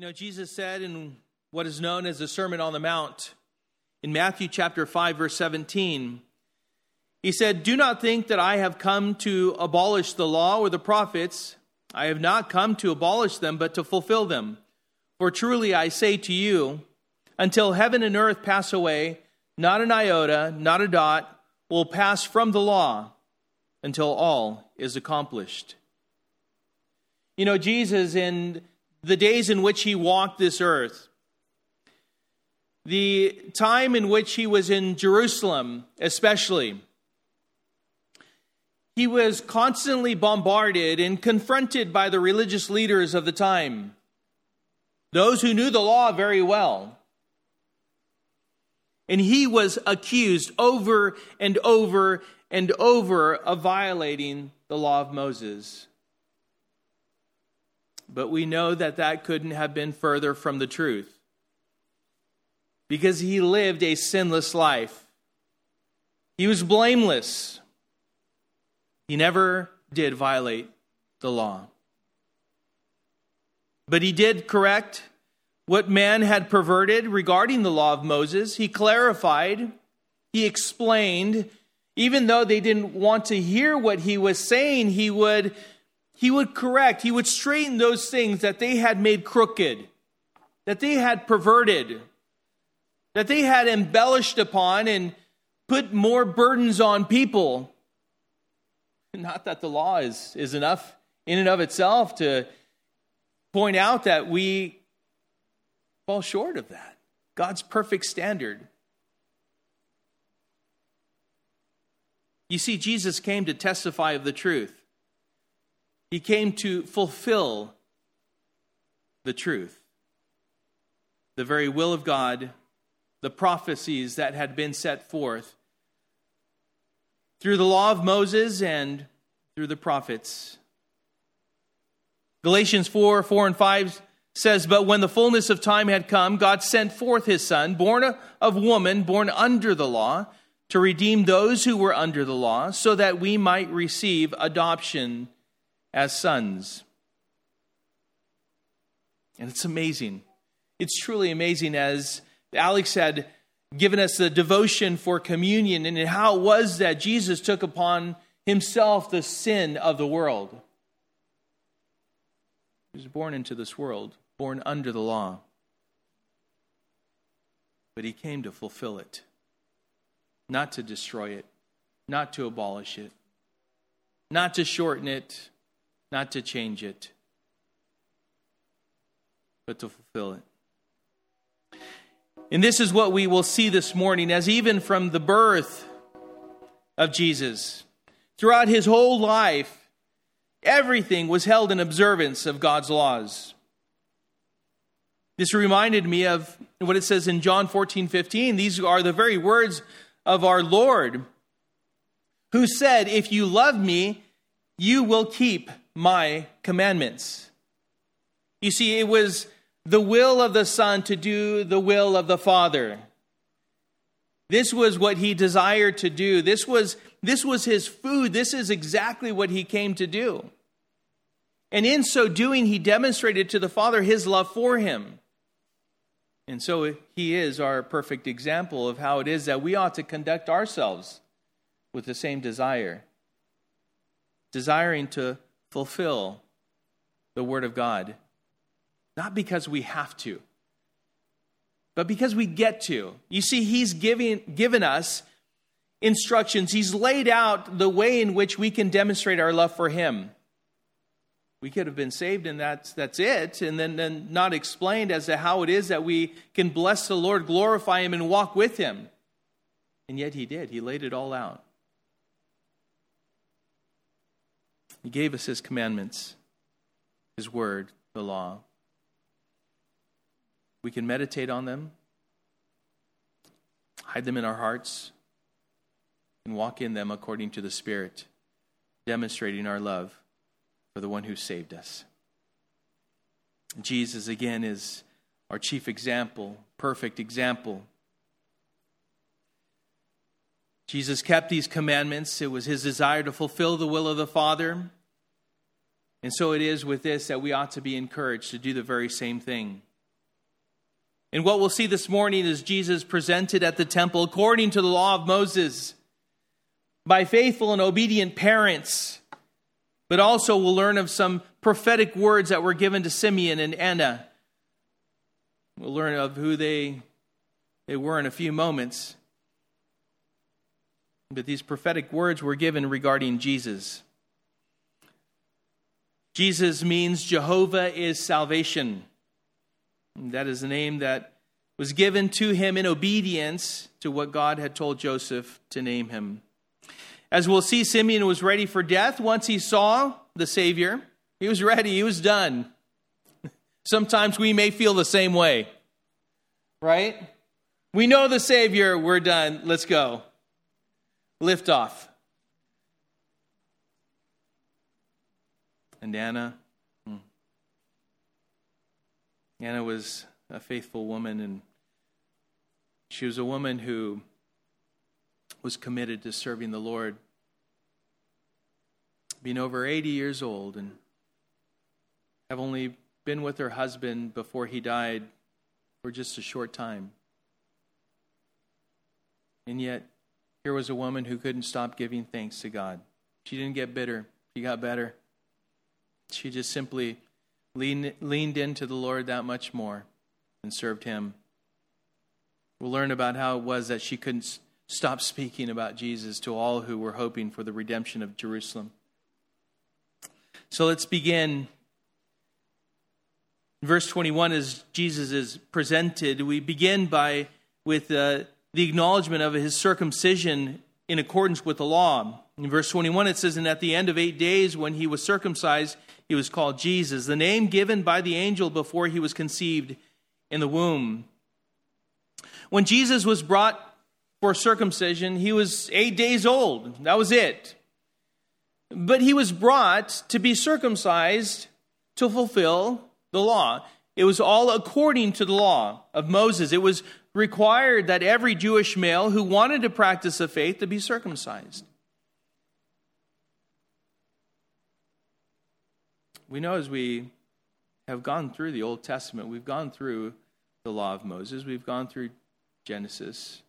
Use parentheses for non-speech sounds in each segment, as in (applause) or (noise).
You know, Jesus said in what is known as the Sermon on the Mount in Matthew chapter 5 verse 17, he said, "Do not think that I have come to abolish the law or the prophets. I have not come to abolish them, but to fulfill them. For truly I say to you, until heaven and earth pass away, not an iota, not a dot will pass from the law until all is accomplished." You know, Jesus in the days in which he walked this earth, the time in which he was in Jerusalem, especially, he was constantly bombarded and confronted by the religious leaders of the time, those who knew the law very well. And he was accused over and over and over of violating the law of Moses. But we know that that couldn't have been further from the truth because he lived a sinless life. He was blameless. He never did violate the law. But he did correct what man had perverted regarding the law of Moses. He clarified, he explained. Even though they didn't want to hear what he was saying, he would he would correct, he would straighten those things that they had made crooked, that they had perverted, that they had embellished upon and put more burdens on people. (laughs) Not that the law is, is enough in and of itself to point out that we fall short of that. God's perfect standard. You see, Jesus came to testify of the truth. He came to fulfill the truth, the very will of God, the prophecies that had been set forth through the law of Moses and through the prophets. Galatians 4 4 and 5 says, But when the fullness of time had come, God sent forth his Son, born of woman, born under the law, to redeem those who were under the law, so that we might receive adoption as sons. And it's amazing. It's truly amazing as Alex had given us the devotion for communion and how it was that Jesus took upon himself the sin of the world. He was born into this world, born under the law. But he came to fulfill it, not to destroy it, not to abolish it, not to shorten it, not to change it, but to fulfill it. And this is what we will see this morning, as even from the birth of Jesus, throughout his whole life, everything was held in observance of God's laws. This reminded me of what it says in John 14 15. These are the very words of our Lord, who said, If you love me, you will keep my commandments. You see, it was the will of the Son to do the will of the Father. This was what he desired to do. This was, this was his food. This is exactly what he came to do. And in so doing, he demonstrated to the Father his love for him. And so he is our perfect example of how it is that we ought to conduct ourselves with the same desire, desiring to fulfill the Word of God. Not because we have to, but because we get to. You see, He's giving, given us instructions, He's laid out the way in which we can demonstrate our love for Him. We could have been saved, and that's, that's it, and then, then not explained as to how it is that we can bless the Lord, glorify Him, and walk with Him. And yet He did. He laid it all out. He gave us His commandments, His word, the law. We can meditate on them, hide them in our hearts, and walk in them according to the Spirit, demonstrating our love for the one who saved us. Jesus, again, is our chief example, perfect example Jesus kept these commandments. It was his desire to fulfill the will of the Father. And so it is with this that we ought to be encouraged to do the very same thing. And what we'll see this morning is Jesus presented at the temple according to the law of Moses by faithful and obedient parents. But also, we'll learn of some prophetic words that were given to Simeon and Anna. We'll learn of who they, they were in a few moments. But these prophetic words were given regarding Jesus. Jesus means Jehovah is salvation. That is the name that was given to him in obedience to what God had told Joseph to name him. As we'll see, Simeon was ready for death once he saw the Savior. He was ready, he was done. (laughs) Sometimes we may feel the same way, right? We know the Savior, we're done, let's go. Lift off. And Anna, hmm. Anna was a faithful woman, and she was a woman who was committed to serving the Lord. Being over 80 years old and have only been with her husband before he died for just a short time. And yet, here was a woman who couldn't stop giving thanks to God. She didn't get bitter, she got better. She just simply leaned, leaned into the Lord that much more and served Him. We'll learn about how it was that she couldn't stop speaking about Jesus to all who were hoping for the redemption of Jerusalem. So let's begin. Verse 21, as Jesus is presented, we begin by with uh, the acknowledgement of his circumcision in accordance with the law. In verse 21, it says, And at the end of eight days, when he was circumcised, he was called Jesus, the name given by the angel before he was conceived in the womb. When Jesus was brought for circumcision, he was eight days old. That was it. But he was brought to be circumcised to fulfill the law. It was all according to the law of Moses. It was required that every Jewish male who wanted to practice the faith to be circumcised. we know as we have gone through the Old Testament, we've gone through the law of Moses, we've gone through Genesis,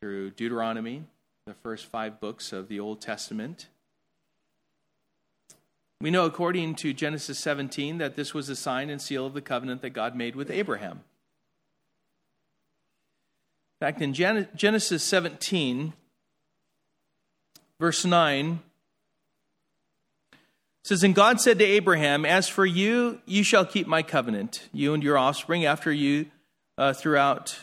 through Deuteronomy, the first five books of the Old Testament. We know, according to Genesis 17, that this was a sign and seal of the covenant that God made with Abraham. Fact, in Genesis 17, verse 9, says, And God said to Abraham, As for you, you shall keep my covenant, you and your offspring after you uh, throughout,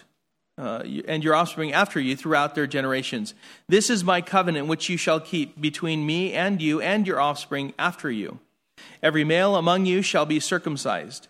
uh, and your offspring after you throughout their generations. This is my covenant which you shall keep between me and you and your offspring after you. Every male among you shall be circumcised.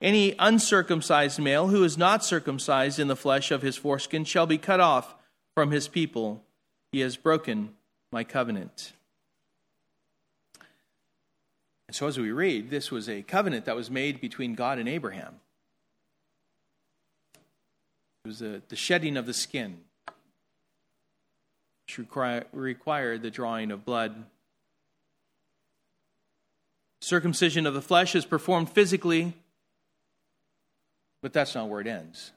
Any uncircumcised male who is not circumcised in the flesh of his foreskin shall be cut off from his people. He has broken my covenant. And so, as we read, this was a covenant that was made between God and Abraham. It was the, the shedding of the skin, which required the drawing of blood. Circumcision of the flesh is performed physically, but that's not where it ends.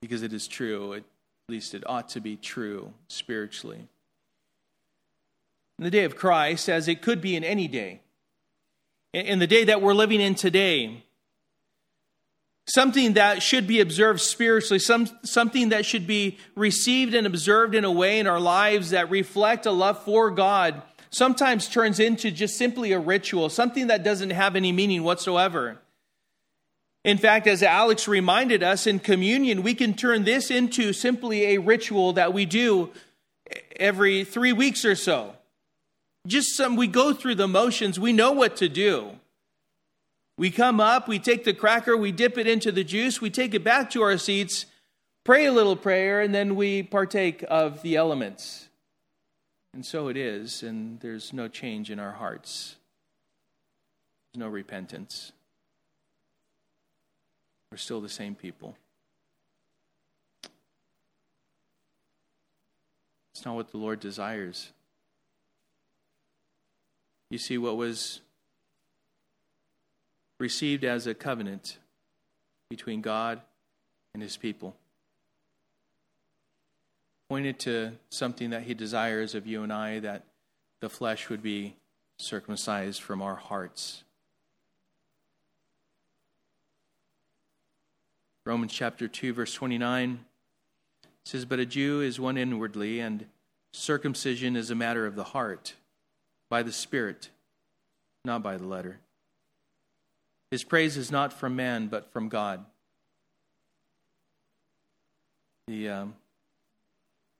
Because it is true, at least it ought to be true spiritually. In the day of Christ, as it could be in any day, in the day that we're living in today, something that should be observed spiritually, some, something that should be received and observed in a way in our lives that reflect a love for God, sometimes turns into just simply a ritual, something that doesn't have any meaning whatsoever. In fact, as Alex reminded us in communion, we can turn this into simply a ritual that we do every three weeks or so. Just some, we go through the motions, we know what to do. We come up, we take the cracker, we dip it into the juice, we take it back to our seats, pray a little prayer, and then we partake of the elements. And so it is, and there's no change in our hearts, there's no repentance. We're still the same people. It's not what the Lord desires. You see, what was received as a covenant between God and his people pointed to something that he desires of you and I that the flesh would be circumcised from our hearts. Romans chapter 2, verse 29 says, But a Jew is one inwardly, and circumcision is a matter of the heart, by the Spirit, not by the letter. His praise is not from man, but from God. The, um,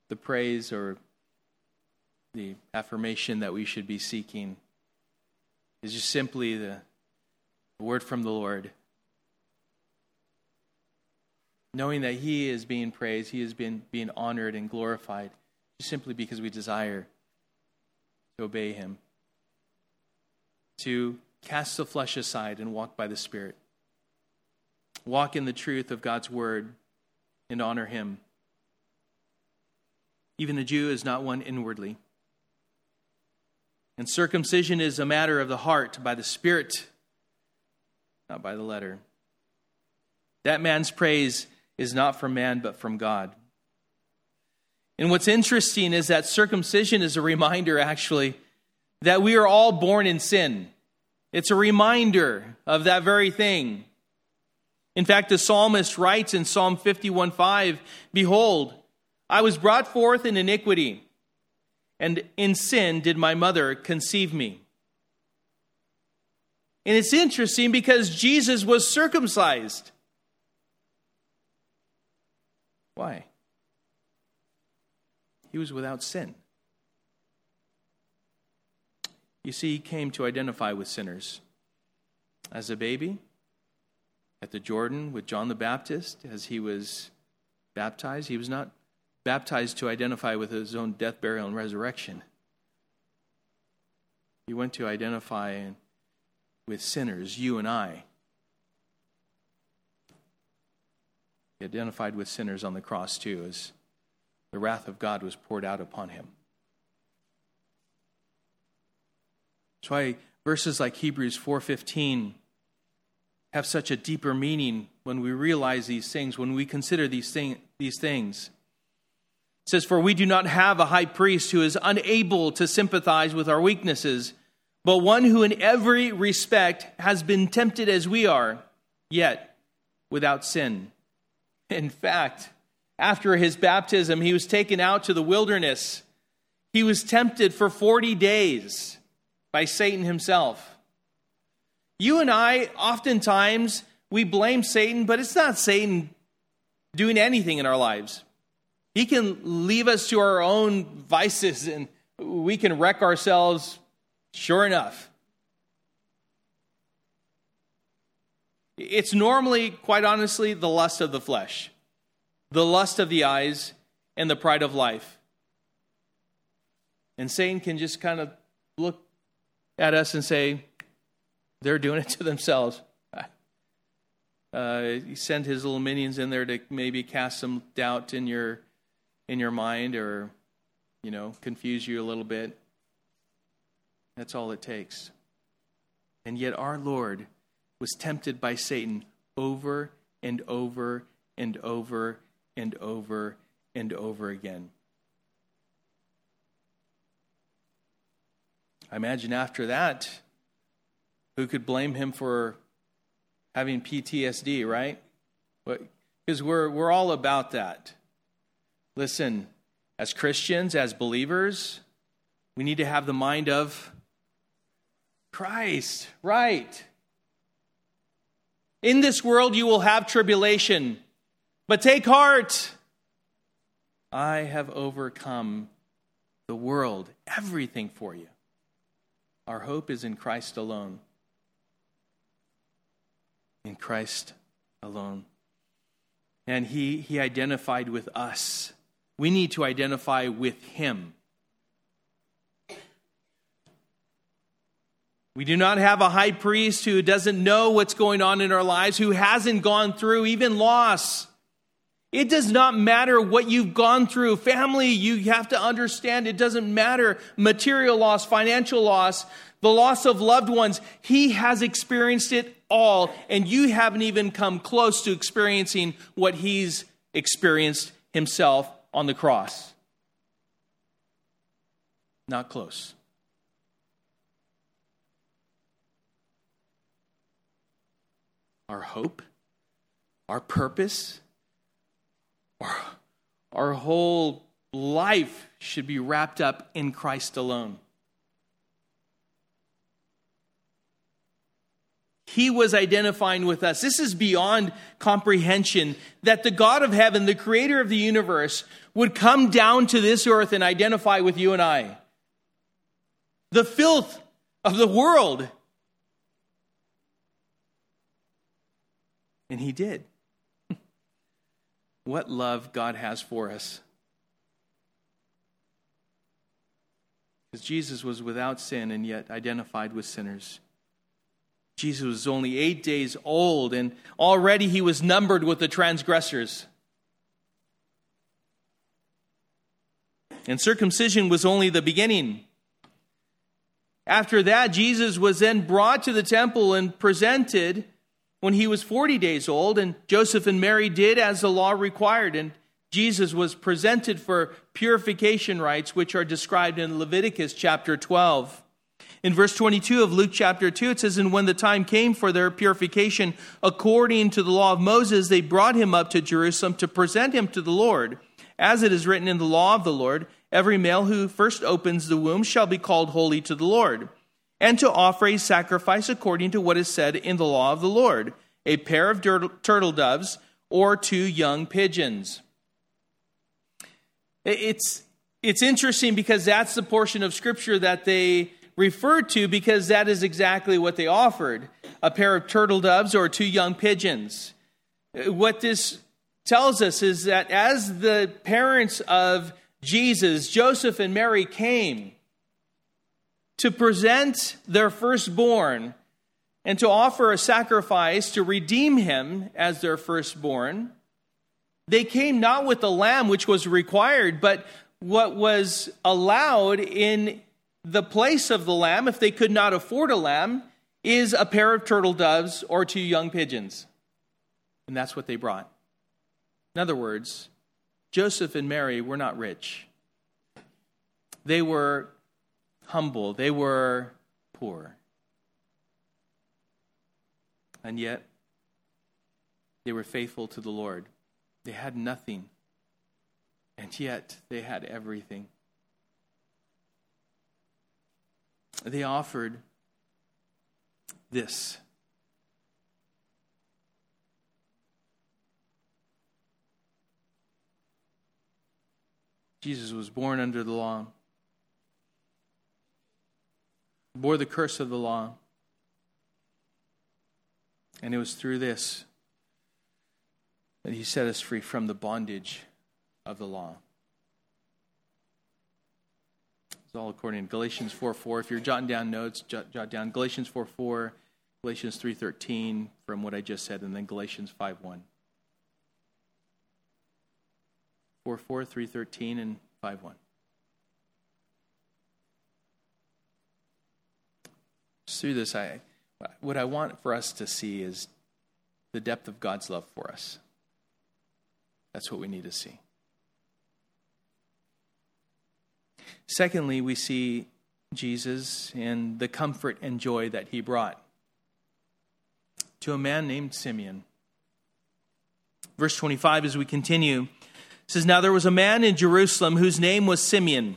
the praise or the affirmation that we should be seeking is just simply the word from the Lord knowing that He is being praised, He is being, being honored and glorified, simply because we desire to obey Him, to cast the flesh aside and walk by the Spirit, walk in the truth of God's Word and honor Him. Even the Jew is not one inwardly. And circumcision is a matter of the heart by the Spirit, not by the letter. That man's praise is not from man, but from God. And what's interesting is that circumcision is a reminder, actually, that we are all born in sin. It's a reminder of that very thing. In fact, the psalmist writes in Psalm 51:5, Behold, I was brought forth in iniquity, and in sin did my mother conceive me. And it's interesting because Jesus was circumcised. Why? He was without sin. You see, he came to identify with sinners. As a baby, at the Jordan with John the Baptist, as he was baptized, he was not baptized to identify with his own death, burial, and resurrection. He went to identify with sinners, you and I. Identified with sinners on the cross too, as the wrath of God was poured out upon him. That's why verses like Hebrews 4:15 have such a deeper meaning when we realize these things, when we consider these, thing, these things. It says, For we do not have a high priest who is unable to sympathize with our weaknesses, but one who in every respect has been tempted as we are, yet without sin. In fact, after his baptism, he was taken out to the wilderness. He was tempted for 40 days by Satan himself. You and I, oftentimes, we blame Satan, but it's not Satan doing anything in our lives. He can leave us to our own vices and we can wreck ourselves, sure enough. It's normally, quite honestly, the lust of the flesh, the lust of the eyes, and the pride of life. And Satan can just kind of look at us and say, they're doing it to themselves. (laughs) Uh, he sent his little minions in there to maybe cast some doubt in your in your mind or you know confuse you a little bit. That's all it takes. And yet our Lord was tempted by Satan over and over and over and over and over again. I imagine after that, who could blame him for having PTSD, right? Because we're, we're all about that. Listen, as Christians, as believers, we need to have the mind of Christ, right? In this world you will have tribulation, but take heart. I have overcome the world, everything for you. Our hope is in Christ alone. In Christ alone. And he, he identified with us. We need to identify with him. We do not have a high priest who doesn't know what's going on in our lives, who hasn't gone through even loss. It does not matter what you've gone through. Family, you have to understand it doesn't matter. Material loss, financial loss, the loss of loved ones. He has experienced it all, and you haven't even come close to experiencing what he's experienced himself on the cross. Not close. Our hope, our purpose, our, our whole life should be wrapped up in Christ alone. He was identifying with us. This is beyond comprehension that the God of heaven, the creator of the universe, would come down to this earth and identify with you and I. The filth of the world. And he did. what love God has for us. Because Jesus was without sin and yet identified with sinners. Jesus was only eight days old, and already he was numbered with the transgressors. And circumcision was only the beginning. After that, Jesus was then brought to the temple and presented when he was 40 days old, and Joseph and Mary did as the law required, and Jesus was presented for purification rites, which are described in Leviticus chapter 12. In verse 22 of Luke chapter 2, it says, And when the time came for their purification according to the law of Moses, they brought him up to Jerusalem to present him to the Lord. As it is written in the law of the Lord, every male who first opens the womb shall be called holy to the Lord, and to offer a sacrifice according to what is said in the law of the Lord a pair of turtle doves or two young pigeons. It's, it's interesting because that's the portion of Scripture that they referred to because that is exactly what they offered a pair of turtle doves or two young pigeons. What this tells us is that as the parents of Jesus, Joseph and Mary, came to present their firstborn and to offer a sacrifice to redeem him as their firstborn, they came not with the lamb which was required, but what was allowed in the place of the lamb, if they could not afford a lamb, is a pair of turtle doves or two young pigeons. And that's what they brought. In other words, Joseph and Mary were not rich. They were humble. They were poor. And yet, they were faithful to the Lord. They had nothing. And yet, they had everything. they offered this. Jesus was born under the law, bore the curse of the law. And it was through this that he set us free from the bondage of the law. It's all according to Galatians 4 4. If you're jotting down notes, jot, jot down Galatians 4 4, Galatians 3 13 from what I just said, and then Galatians 5 1. 4 4, 3 13, and 5 1. Through this, I, what I want for us to see is the depth of God's love for us. That's what we need to see. Secondly, we see Jesus and the comfort and joy that he brought to a man named Simeon. Verse 25, as we continue, says, Now there was a man in Jerusalem whose name was Simeon.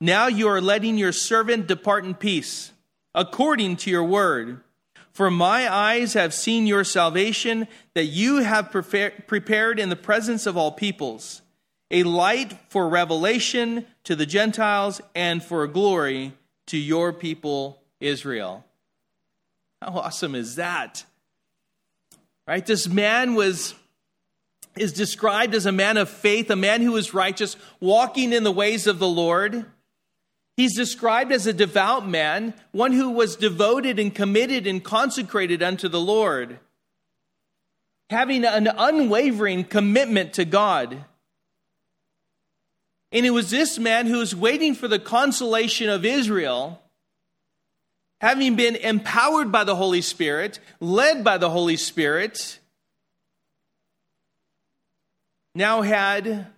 now you are letting your servant depart in peace, according to your word. For my eyes have seen your salvation that you have prepared in the presence of all peoples, a light for revelation to the Gentiles and for glory to your people Israel. How awesome is that? Right? This man was is described as a man of faith, a man who is righteous, walking in the ways of the Lord. He's described as a devout man, one who was devoted and committed and consecrated unto the Lord, having an unwavering commitment to God. And it was this man who was waiting for the consolation of Israel, having been empowered by the Holy Spirit, led by the Holy Spirit, now had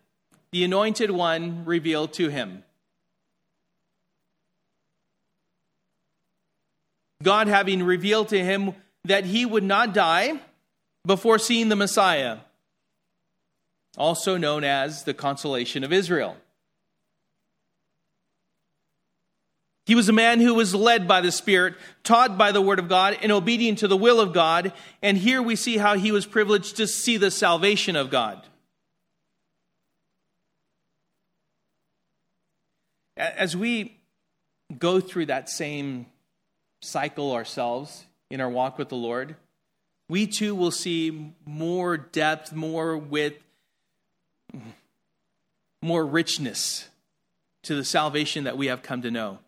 the anointed one revealed to him. God having revealed to him that he would not die before seeing the Messiah, also known as the consolation of Israel. He was a man who was led by the Spirit, taught by the Word of God, and obedient to the will of God. And here we see how he was privileged to see the salvation of God. As we go through that same cycle ourselves in our walk with the Lord, we too will see more depth, more width, more richness to the salvation that we have come to know.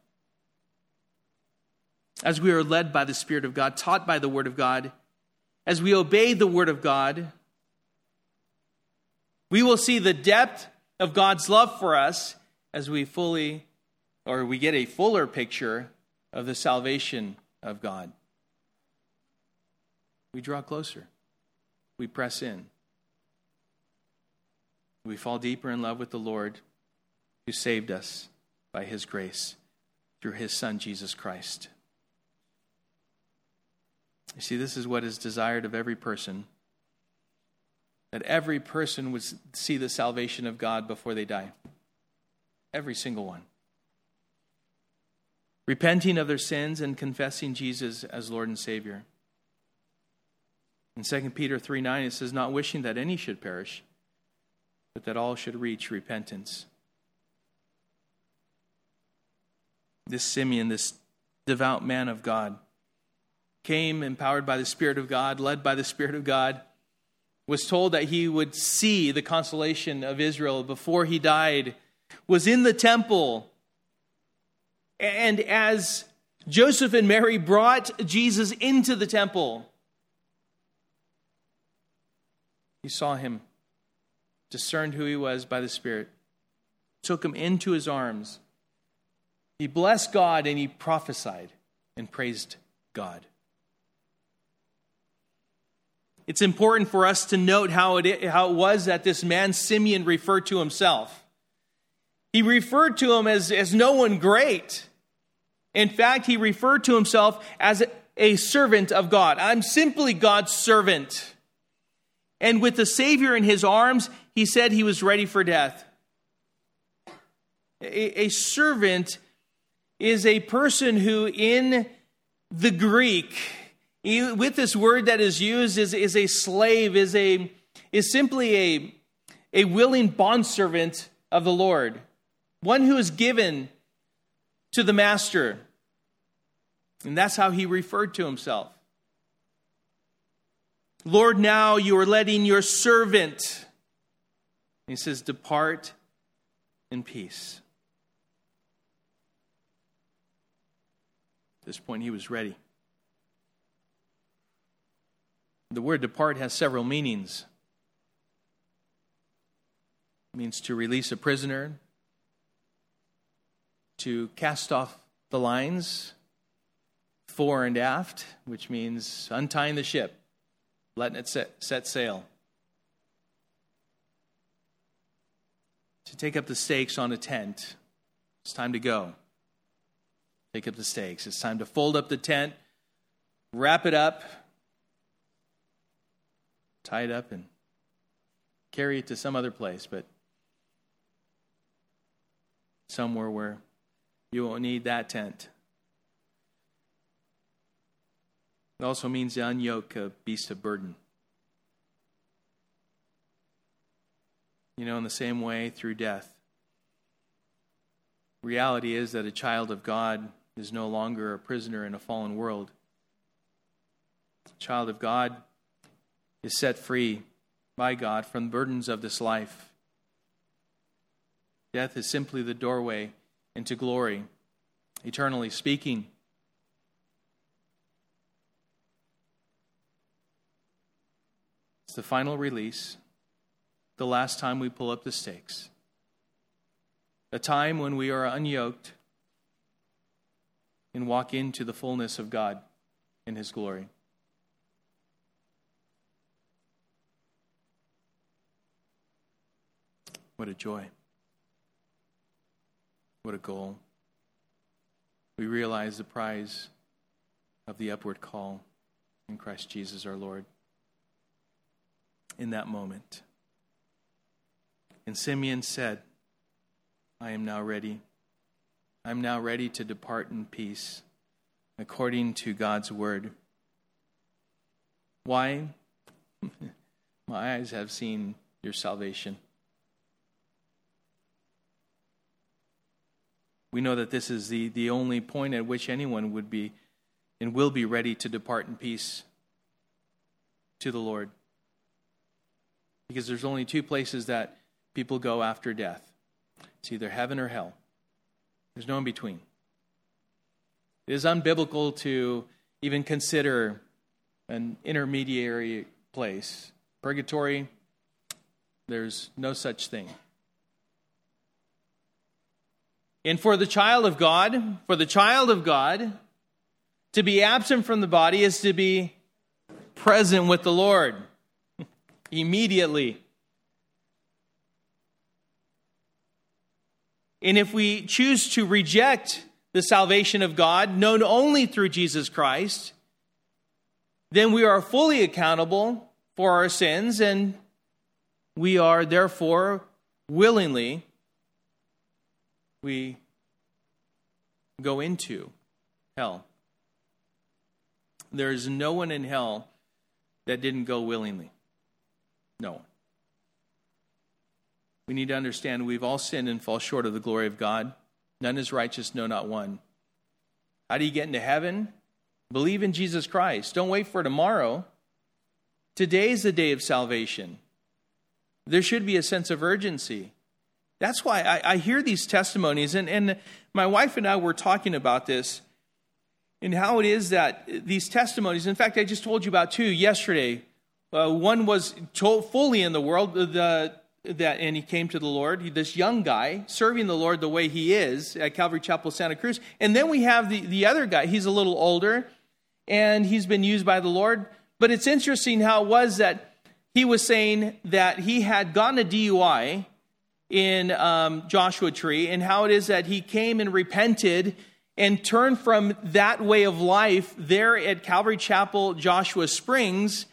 As we are led by the Spirit of God, taught by the Word of God, as we obey the Word of God, we will see the depth of God's love for us as we fully, or we get a fuller picture of the salvation of God. We draw closer, we press in, we fall deeper in love with the Lord who saved us by his grace through his Son, Jesus Christ. You see, this is what is desired of every person that every person would see the salvation of God before they die. Every single one repenting of their sins and confessing Jesus as Lord and Savior. In 2 Peter 3 9, it says, Not wishing that any should perish, but that all should reach repentance. This Simeon, this devout man of God, came empowered by the Spirit of God, led by the Spirit of God, was told that he would see the consolation of Israel before he died, was in the temple and as Joseph and Mary brought Jesus into the temple, he saw him, discerned who he was by the Spirit, took him into his arms. He blessed God and he prophesied and praised God. It's important for us to note how it, how it was that this man Simeon referred to himself. He referred to him as, as no one great. In fact, he referred to himself as a servant of God. I'm simply God's servant. And with the Savior in his arms, he said he was ready for death. A, a servant is a person who, in the Greek, with this word that is used, is, is a slave, is, a, is simply a, a willing bondservant of the Lord one who is given to the master. And that's how he referred to himself. Lord, now you are letting your servant, he says, depart in peace. At this point, he was ready. The word depart has several meanings. It means to release a prisoner, to cast off the lines fore and aft, which means untying the ship, letting it set, set sail. To take up the stakes on a tent. It's time to go. Take up the stakes. It's time to fold up the tent, wrap it up, tie it up and carry it to some other place, but somewhere where you won't need that tent. It also means to unyoke a beast of burden. You know, in the same way, through death. Reality is that a child of God is no longer a prisoner in a fallen world. A child of God is set free by God from the burdens of this life. Death is simply the doorway into glory, eternally speaking. It's the final release, the last time we pull up the stakes. A time when we are unyoked and walk into the fullness of God in His glory. What a joy. What a goal. We realize the prize of the upward call in Christ Jesus our Lord. In that moment. And Simeon said, I am now ready. I'm now ready to depart in peace according to God's word. Why? (laughs) My eyes have seen your salvation. We know that this is the, the only point at which anyone would be and will be ready to depart in peace to the Lord. Because there's only two places that people go after death it's either heaven or hell, there's no in between. It is unbiblical to even consider an intermediary place. Purgatory, there's no such thing. And for the child of God, for the child of God, to be absent from the body is to be present with the Lord (laughs) immediately. And if we choose to reject the salvation of God, known only through Jesus Christ, then we are fully accountable for our sins, and we are therefore willingly we go into hell. There is no one in hell that didn't go willingly. No one. We need to understand we've all sinned and fall short of the glory of God. None is righteous, no, not one. How do you get into heaven? Believe in Jesus Christ. Don't wait for tomorrow. Today is the day of salvation. There should be a sense of urgency. That's why I, I hear these testimonies, and, and my wife and I were talking about this and how it is that these testimonies, in fact, I just told you about two yesterday. Uh, one was told fully in the world, the, that, and he came to the Lord, this young guy serving the Lord the way he is at Calvary Chapel, Santa Cruz. And then we have the, the other guy, he's a little older, and he's been used by the Lord. But it's interesting how it was that he was saying that he had gotten a DUI in um, Joshua Tree, and how it is that he came and repented and turned from that way of life there at Calvary Chapel, Joshua Springs,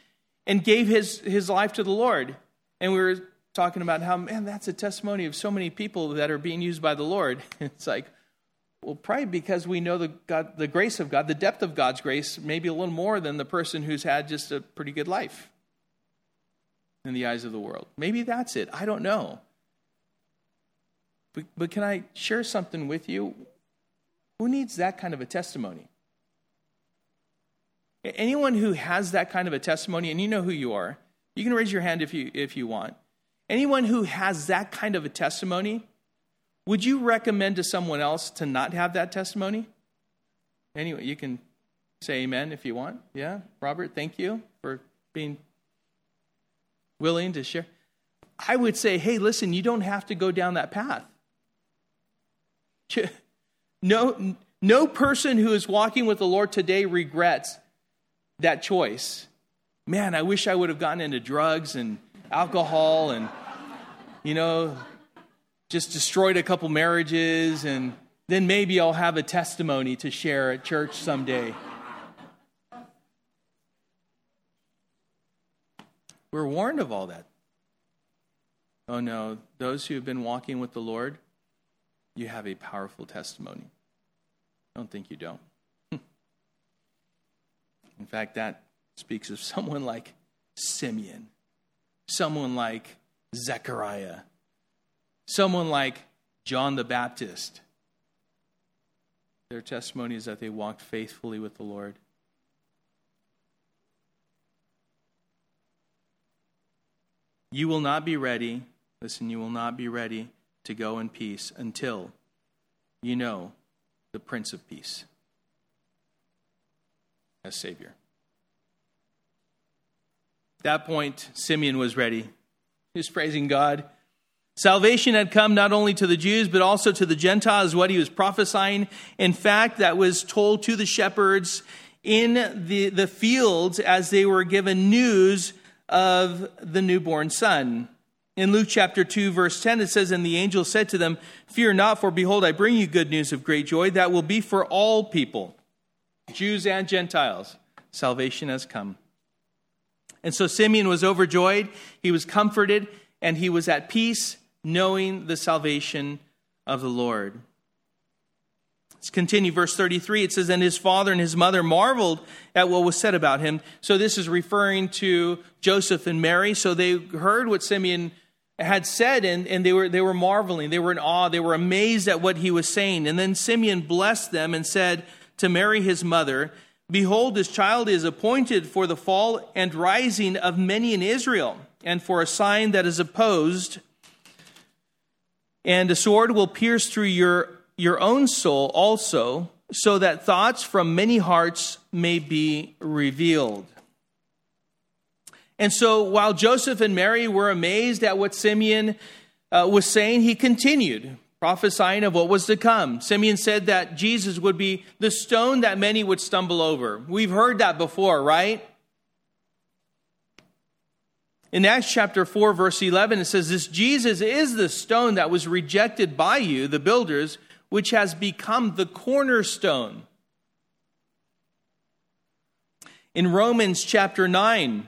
and gave his, his life to the Lord. And we were talking about how, man, that's a testimony of so many people that are being used by the Lord. (laughs) It's like, well, probably because we know the, God, the grace of God, the depth of God's grace, maybe a little more than the person who's had just a pretty good life in the eyes of the world. Maybe that's it. I don't know. But, but can I share something with you? Who needs that kind of a testimony? Anyone who has that kind of a testimony, and you know who you are, you can raise your hand if you, if you want. Anyone who has that kind of a testimony, would you recommend to someone else to not have that testimony? Anyway, you can say amen if you want. Yeah, Robert, thank you for being willing to share. I would say, hey, listen, you don't have to go down that path. No, no person who is walking with the Lord today regrets that choice. Man, I wish I would have gotten into drugs and alcohol and, you know, just destroyed a couple marriages and then maybe I'll have a testimony to share at church someday. We're warned of all that. Oh no, those who have been walking with the Lord, you have a powerful testimony. I don't think you don't. Hmm. In fact, that speaks of someone like Simeon, someone like Zechariah, someone like John the Baptist. Their testimony is that they walked faithfully with the Lord. You will not be ready, listen, you will not be ready to go in peace until you know the Prince of Peace as Savior. At that point, Simeon was ready. He was praising God. Salvation had come not only to the Jews, but also to the Gentiles, what he was prophesying. In fact, that was told to the shepherds in the, the fields as they were given news of the newborn son. In Luke chapter 2, verse 10, it says, And the angel said to them, Fear not, for behold, I bring you good news of great joy that will be for all people, Jews and Gentiles. Salvation has come. And so Simeon was overjoyed, he was comforted, and he was at peace, knowing the salvation of the Lord. Let's continue, verse 33. It says, And his father and his mother marveled at what was said about him. So this is referring to Joseph and Mary. So they heard what Simeon had said, and, and they, were, they were marveling. They were in awe. They were amazed at what he was saying. And then Simeon blessed them and said to Mary, his mother, Behold, this child is appointed for the fall and rising of many in Israel, and for a sign that is opposed. And a sword will pierce through your, your own soul also, so that thoughts from many hearts may be revealed. And so while Joseph and Mary were amazed at what Simeon uh, was saying, he continued prophesying of what was to come. Simeon said that Jesus would be the stone that many would stumble over. We've heard that before, right? In Acts chapter 4, verse 11, it says, This Jesus is the stone that was rejected by you, the builders, which has become the cornerstone. In Romans chapter 9,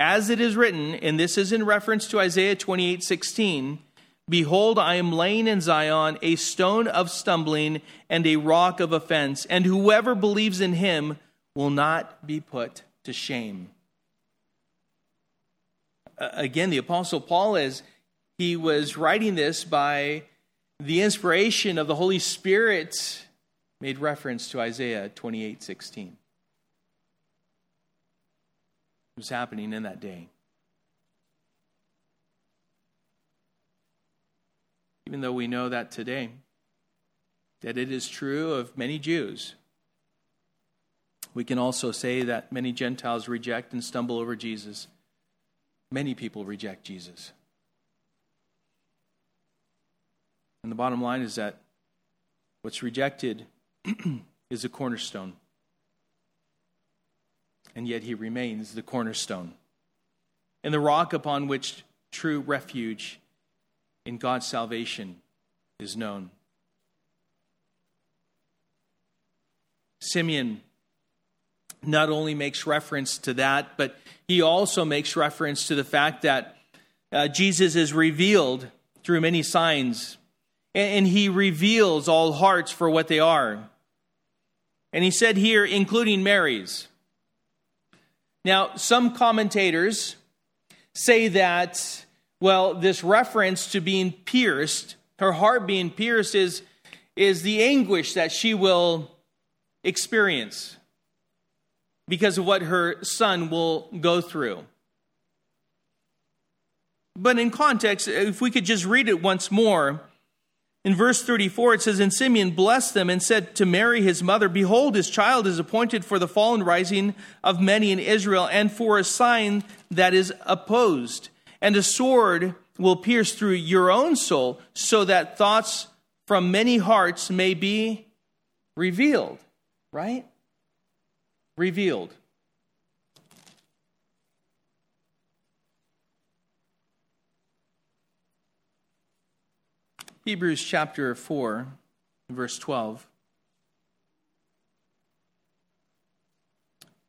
as it is written, and this is in reference to Isaiah 28 16, Behold, I am laying in Zion a stone of stumbling and a rock of offense, and whoever believes in him will not be put to shame. Again, the Apostle Paul, as he was writing this by the inspiration of the Holy Spirit, made reference to Isaiah 28 16 was happening in that day. Even though we know that today, that it is true of many Jews, we can also say that many Gentiles reject and stumble over Jesus. Many people reject Jesus. And the bottom line is that what's rejected (clears throat) is a cornerstone and yet he remains the cornerstone and the rock upon which true refuge in God's salvation is known. Simeon not only makes reference to that, but he also makes reference to the fact that uh, Jesus is revealed through many signs, and, and he reveals all hearts for what they are. And he said here, including Mary's. Now, some commentators say that, well, this reference to being pierced, her heart being pierced, is, is the anguish that she will experience because of what her son will go through. But in context, if we could just read it once more, In verse 34, it says, And Simeon blessed them and said to Mary his mother, Behold, his child is appointed for the fall and rising of many in Israel, and for a sign that is opposed. And a sword will pierce through your own soul, so that thoughts from many hearts may be revealed. Right? Revealed. Hebrews chapter 4, verse 12.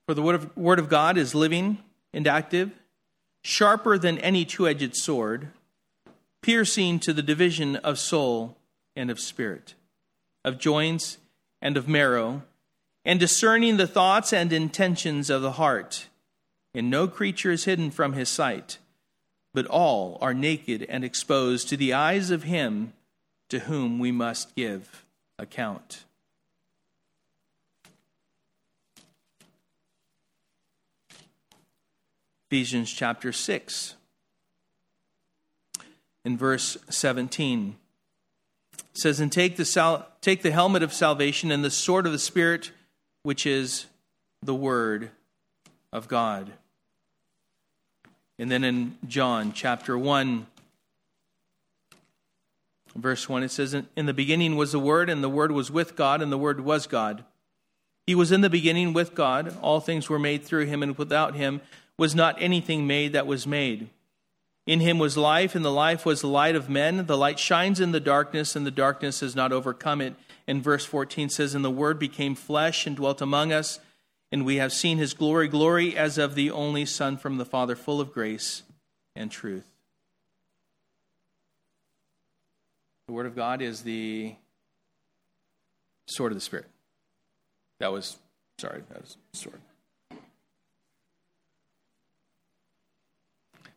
For the word of, word of God is living and active, sharper than any two edged sword, piercing to the division of soul and of spirit, of joints and of marrow, and discerning the thoughts and intentions of the heart. And no creature is hidden from his sight, but all are naked and exposed to the eyes of him to whom we must give account. Ephesians chapter 6, in verse 17 says, And take the, sal- take the helmet of salvation and the sword of the Spirit, which is the Word of God. And then in John chapter 1, Verse 1, it says, In the beginning was the Word, and the Word was with God, and the Word was God. He was in the beginning with God. All things were made through him, and without him was not anything made that was made. In him was life, and the life was the light of men. The light shines in the darkness, and the darkness has not overcome it. And verse 14 says, And the Word became flesh and dwelt among us, and we have seen his glory, glory as of the only Son from the Father, full of grace and truth. The Word of God is the sword of the Spirit. That was, sorry, that was sword.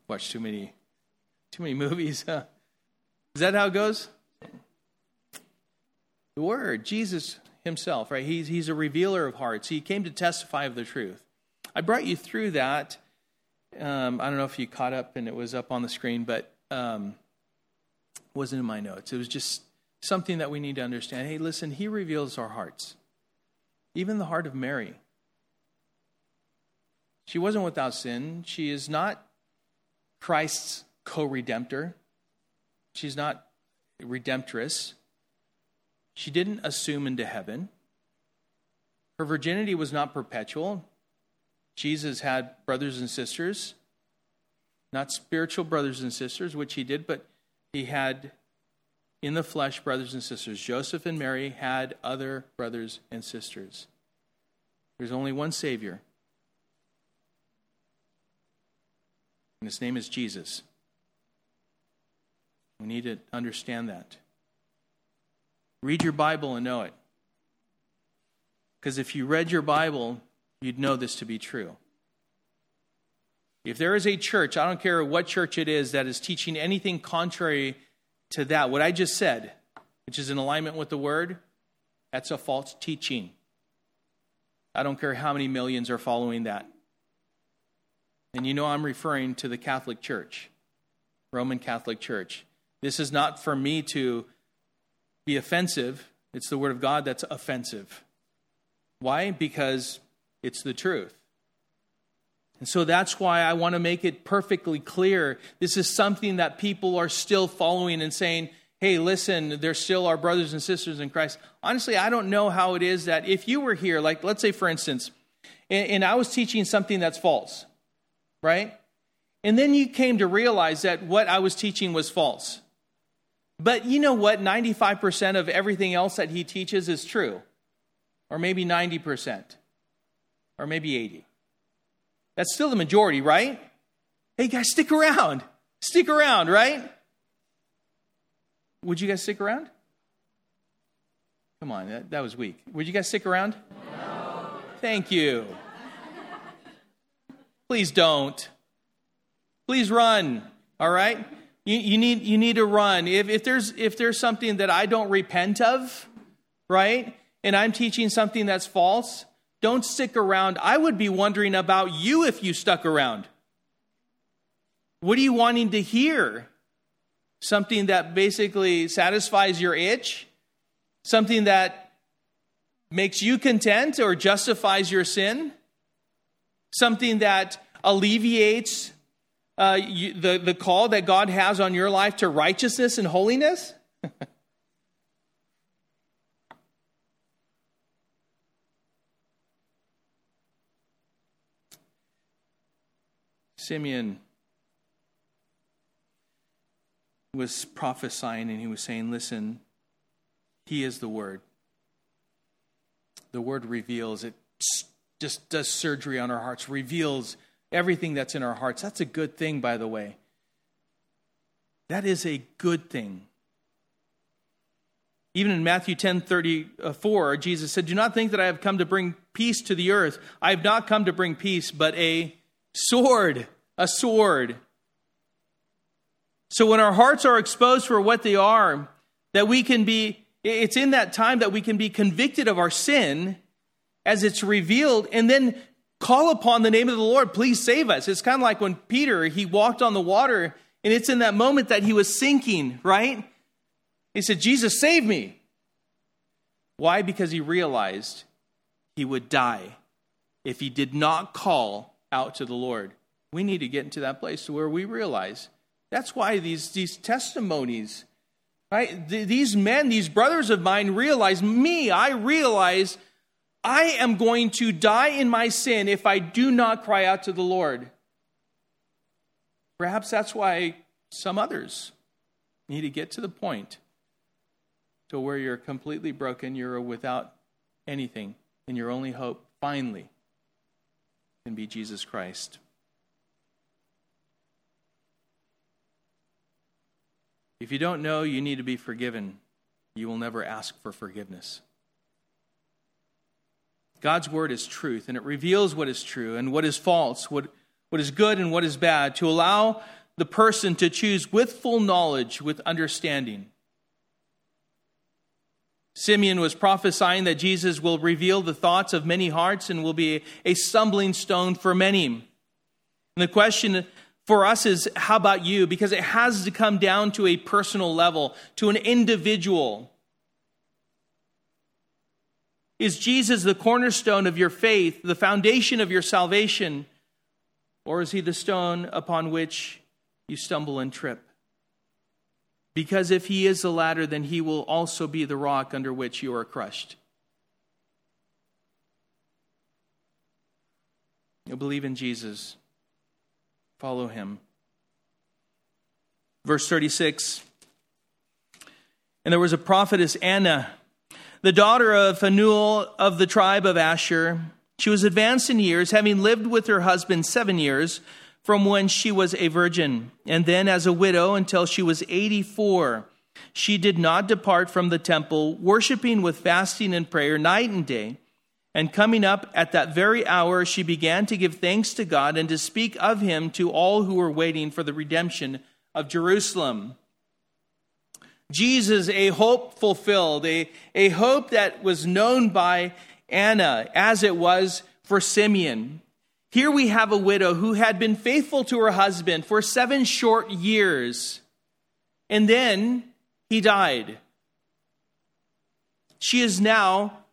Watch too many, too many movies. Huh? Is that how it goes? The Word, Jesus Himself, right? He's, he's a revealer of hearts. He came to testify of the truth. I brought you through that. Um, I don't know if you caught up and it was up on the screen, but um, wasn't in my notes. It was just something that we need to understand. Hey, listen, he reveals our hearts, even the heart of Mary. She wasn't without sin. She is not Christ's co redemptor. She's not redemptress. She didn't assume into heaven. Her virginity was not perpetual. Jesus had brothers and sisters, not spiritual brothers and sisters, which he did, but he had in the flesh brothers and sisters. Joseph and Mary had other brothers and sisters. There's only one Savior, and his name is Jesus. We need to understand that. Read your Bible and know it. Because if you read your Bible, you'd know this to be true. If there is a church, I don't care what church it is, that is teaching anything contrary to that, what I just said, which is in alignment with the word, that's a false teaching. I don't care how many millions are following that. And you know I'm referring to the Catholic Church, Roman Catholic Church. This is not for me to be offensive. It's the Word of God that's offensive. Why? Because it's the truth. And so that's why I want to make it perfectly clear. This is something that people are still following and saying, hey, listen, they're still our brothers and sisters in Christ. Honestly, I don't know how it is that if you were here, like let's say, for instance, and, and I was teaching something that's false, right? And then you came to realize that what I was teaching was false. But you know what? 95% of everything else that he teaches is true. Or maybe 90%. Or maybe 80. That's still the majority, right? Hey, guys, stick around. Stick around, right? Would you guys stick around? Come on, that, that was weak. Would you guys stick around? No. Thank you. Please don't. Please run, all right? You, you, need, you need to run. If, if, there's, if there's something that I don't repent of, right, and I'm teaching something that's false, don't stick around. I would be wondering about you if you stuck around. What are you wanting to hear? something that basically satisfies your itch, something that makes you content or justifies your sin, something that alleviates uh, you, the, the call that God has on your life to righteousness and holiness? (laughs) Simeon was prophesying and he was saying, Listen, he is the Word. The Word reveals, it just does surgery on our hearts, reveals everything that's in our hearts. That's a good thing, by the way. That is a good thing. Even in Matthew 10 34, uh, Jesus said, Do not think that I have come to bring peace to the earth. I have not come to bring peace, but a sword a sword. So when our hearts are exposed for what they are, that we can be, it's in that time that we can be convicted of our sin as it's revealed and then call upon the name of the Lord, please save us. It's kind of like when Peter, he walked on the water and it's in that moment that he was sinking, right? He said, Jesus, save me. Why? Because he realized he would die if he did not call out to the Lord. We need to get into that place to where we realize that's why these, these testimonies, right? These men, these brothers of mine realize me, I realize I am going to die in my sin if I do not cry out to the Lord. Perhaps that's why some others need to get to the point to where you're completely broken, you're without anything, and your only hope finally can be Jesus Christ. If you don't know you need to be forgiven, you will never ask for forgiveness. God's word is truth, and it reveals what is true and what is false, what, what is good and what is bad, to allow the person to choose with full knowledge, with understanding. Simeon was prophesying that Jesus will reveal the thoughts of many hearts and will be a stumbling stone for many. And the question for us is how about you? Because it has to come down to a personal level, to an individual. Is Jesus the cornerstone of your faith, the foundation of your salvation, or is he the stone upon which you stumble and trip? Because if he is the latter, then he will also be the rock under which you are crushed. You'll believe in Jesus follow him. Verse 36 And there was a prophetess, Anna, the daughter of Phanuel of the tribe of Asher. She was advanced in years, having lived with her husband seven years from when she was a virgin, and then as a widow until she was 84. She did not depart from the temple, worshiping with fasting and prayer night and day. And coming up at that very hour, she began to give thanks to God and to speak of him to all who were waiting for the redemption of Jerusalem. Jesus, a hope fulfilled, a, a hope that was known by Anna as it was for Simeon. Here we have a widow who had been faithful to her husband for seven short years, and then he died. She is now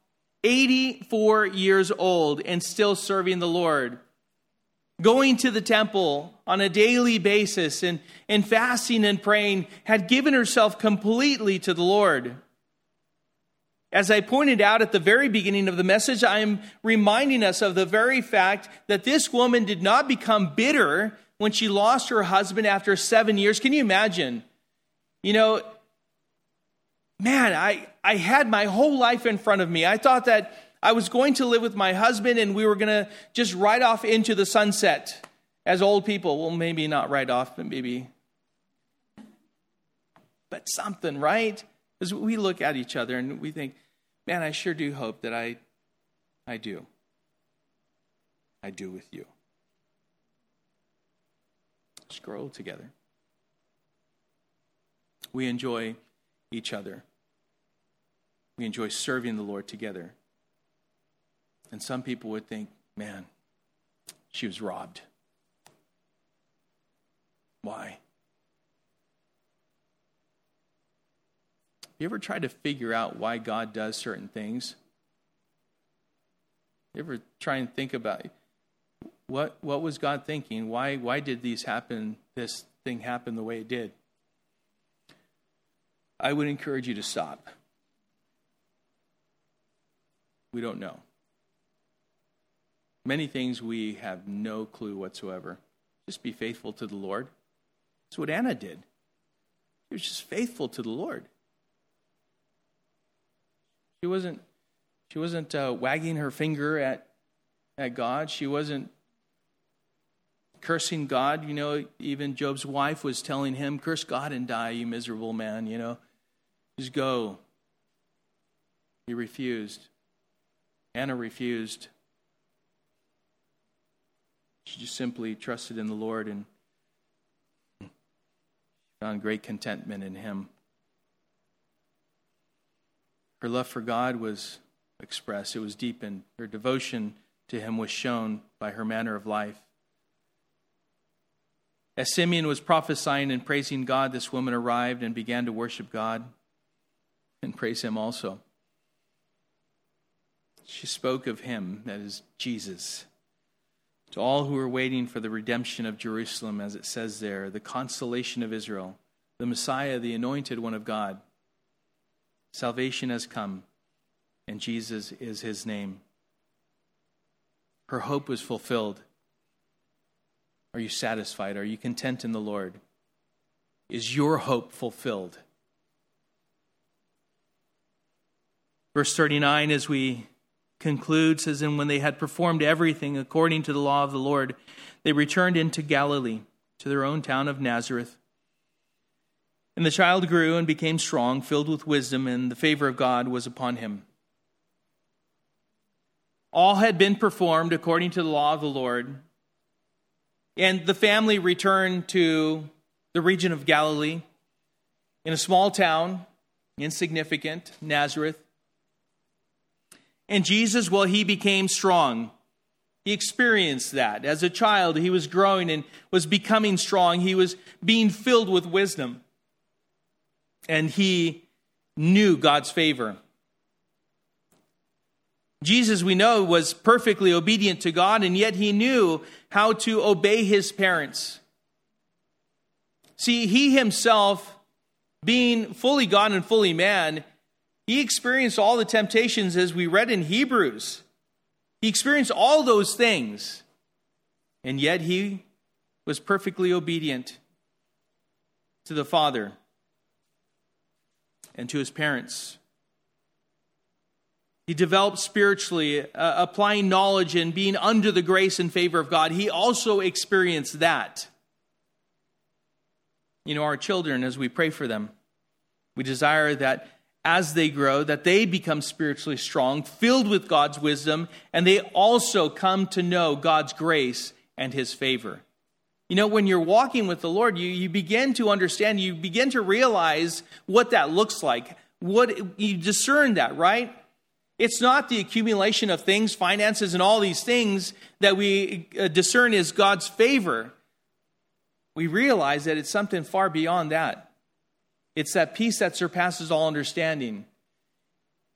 84 years old and still serving the Lord, going to the temple on a daily basis and, and fasting and praying, had given herself completely to the Lord. As I pointed out at the very beginning of the message, I am reminding us of the very fact that this woman did not become bitter when she lost her husband after seven years. Can you imagine? You know, man, I, I had my whole life in front of me. I thought that I was going to live with my husband and we were going to just ride off into the sunset as old people. Well, maybe not right off, but maybe. But something, right? As we look at each other and we think, man, I sure do hope that I, I do. I do with you. Scroll together. We enjoy each other. We enjoy serving the Lord together. And some people would think, man, she was robbed. Why? Have you ever try to figure out why God does certain things? You ever try and think about what what was God thinking? Why why did these happen? This thing happen the way it did? I would encourage you to stop. We don't know. Many things we have no clue whatsoever. Just be faithful to the Lord. That's what Anna did. She was just faithful to the Lord. She wasn't she wasn't uh, wagging her finger at at God. She wasn't cursing God. You know, even Job's wife was telling him, "Curse God and die, you miserable man." You know, just go. He refused. Anna refused. She just simply trusted in the Lord and found great contentment in Him. Her love for God was expressed, it was deepened. Her devotion to Him was shown by her manner of life. As Simeon was prophesying and praising God, this woman arrived and began to worship God and praise Him also. She spoke of Him, that is Jesus, to all who are waiting for the redemption of Jerusalem, as it says there, the consolation of Israel, the Messiah, the anointed one of God. Salvation has come, and Jesus is his name. Her hope was fulfilled. Are you satisfied? Are you content in the Lord? Is your hope fulfilled? Verse 39, as we conclude, says, And when they had performed everything according to the law of the Lord, they returned into Galilee, to their own town of Nazareth. And the child grew and became strong, filled with wisdom, and the favor of God was upon him. All had been performed according to the law of the Lord. And the family returned to the region of Galilee in a small town, insignificant, Nazareth. And Jesus, well, he became strong. He experienced that. As a child, he was growing and was becoming strong. He was being filled with wisdom. And he knew God's favor. Jesus, we know, was perfectly obedient to God, and yet he knew how to obey his parents. See, he himself, being fully God and fully man, he experienced all the temptations as we read in Hebrews. He experienced all those things, and yet he was perfectly obedient to the Father and to his parents. He developed spiritually, uh, applying knowledge and being under the grace and favor of God. He also experienced that. You know, our children, as we pray for them, we desire that as they grow, that they become spiritually strong, filled with God's wisdom, and they also come to know God's grace and His favor. You know, when you're walking with the Lord, you, you begin to understand, you begin to realize what that looks like. What you discern that, right? It's not the accumulation of things, finances, and all these things that we uh, discern is God's favor. We realize that it's something far beyond that. It's that peace that surpasses all understanding.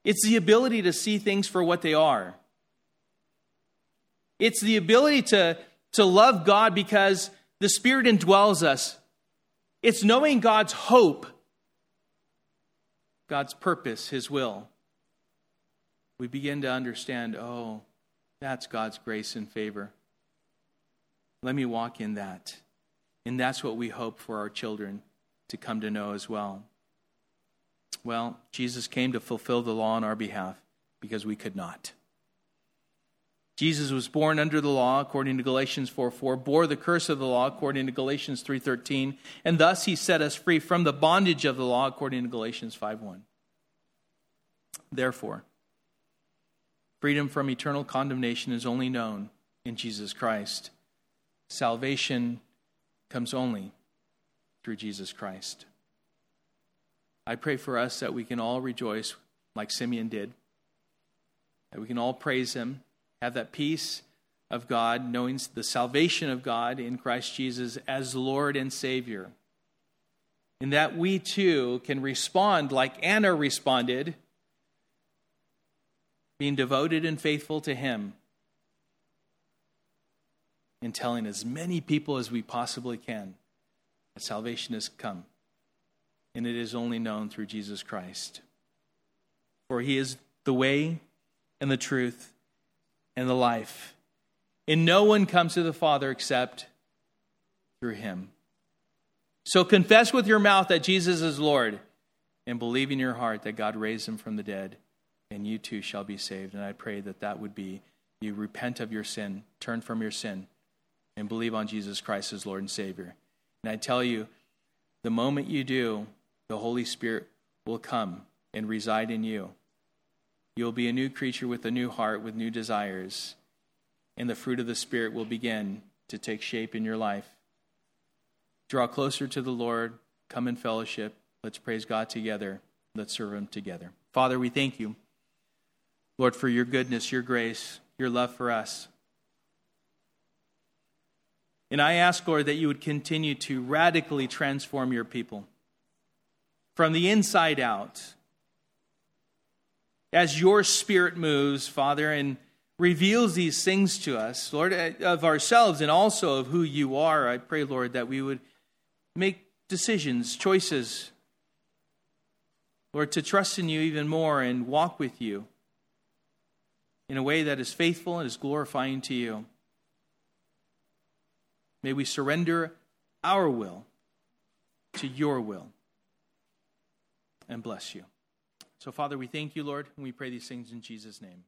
It's the ability to see things for what they are. It's the ability to, to love God because the Spirit indwells us. It's knowing God's hope, God's purpose, His will. We begin to understand oh, that's God's grace and favor. Let me walk in that. And that's what we hope for our children to come to know as well. Well, Jesus came to fulfill the law on our behalf because we could not. Jesus was born under the law according to Galatians 4 4, bore the curse of the law according to Galatians 3.13, and thus he set us free from the bondage of the law according to Galatians 5 1. Therefore, freedom from eternal condemnation is only known in Jesus Christ. Salvation comes only through Jesus Christ. I pray for us that we can all rejoice like Simeon did, that we can all praise him, have that peace of God, knowing the salvation of God in Christ Jesus as Lord and Savior. in that we too can respond like Anna responded, being devoted and faithful to Him, and telling as many people as we possibly can salvation has come, and it is only known through Jesus Christ. For He is the way and the truth and the life. And no one comes to the Father except through Him. So confess with your mouth that Jesus is Lord and believe in your heart that God raised him from the dead, and you too shall be saved. And I pray that that would be you repent of your sin, turn from your sin, and believe on Jesus Christ as Lord and Savior. And I tell you, the moment you do, the Holy Spirit will come and reside in you. You'll be a new creature with a new heart, with new desires, and the fruit of the Spirit will begin to take shape in your life. Draw closer to the Lord. Come in fellowship. Let's praise God together. Let's serve Him together. Father, we thank you, Lord, for your goodness, your grace, your love for us. And I ask, Lord, that you would continue to radically transform your people from the inside out. As your spirit moves, Father, and reveals these things to us, Lord, eh, of ourselves and also of who you are, I pray, Lord, that we would make decisions, choices, Lord, to trust in you even more and walk with you in a way that is faithful and is glorifying to you. May we surrender our will to your will and bless you. So, Father, we thank you, Lord, and we pray these things in Jesus' name.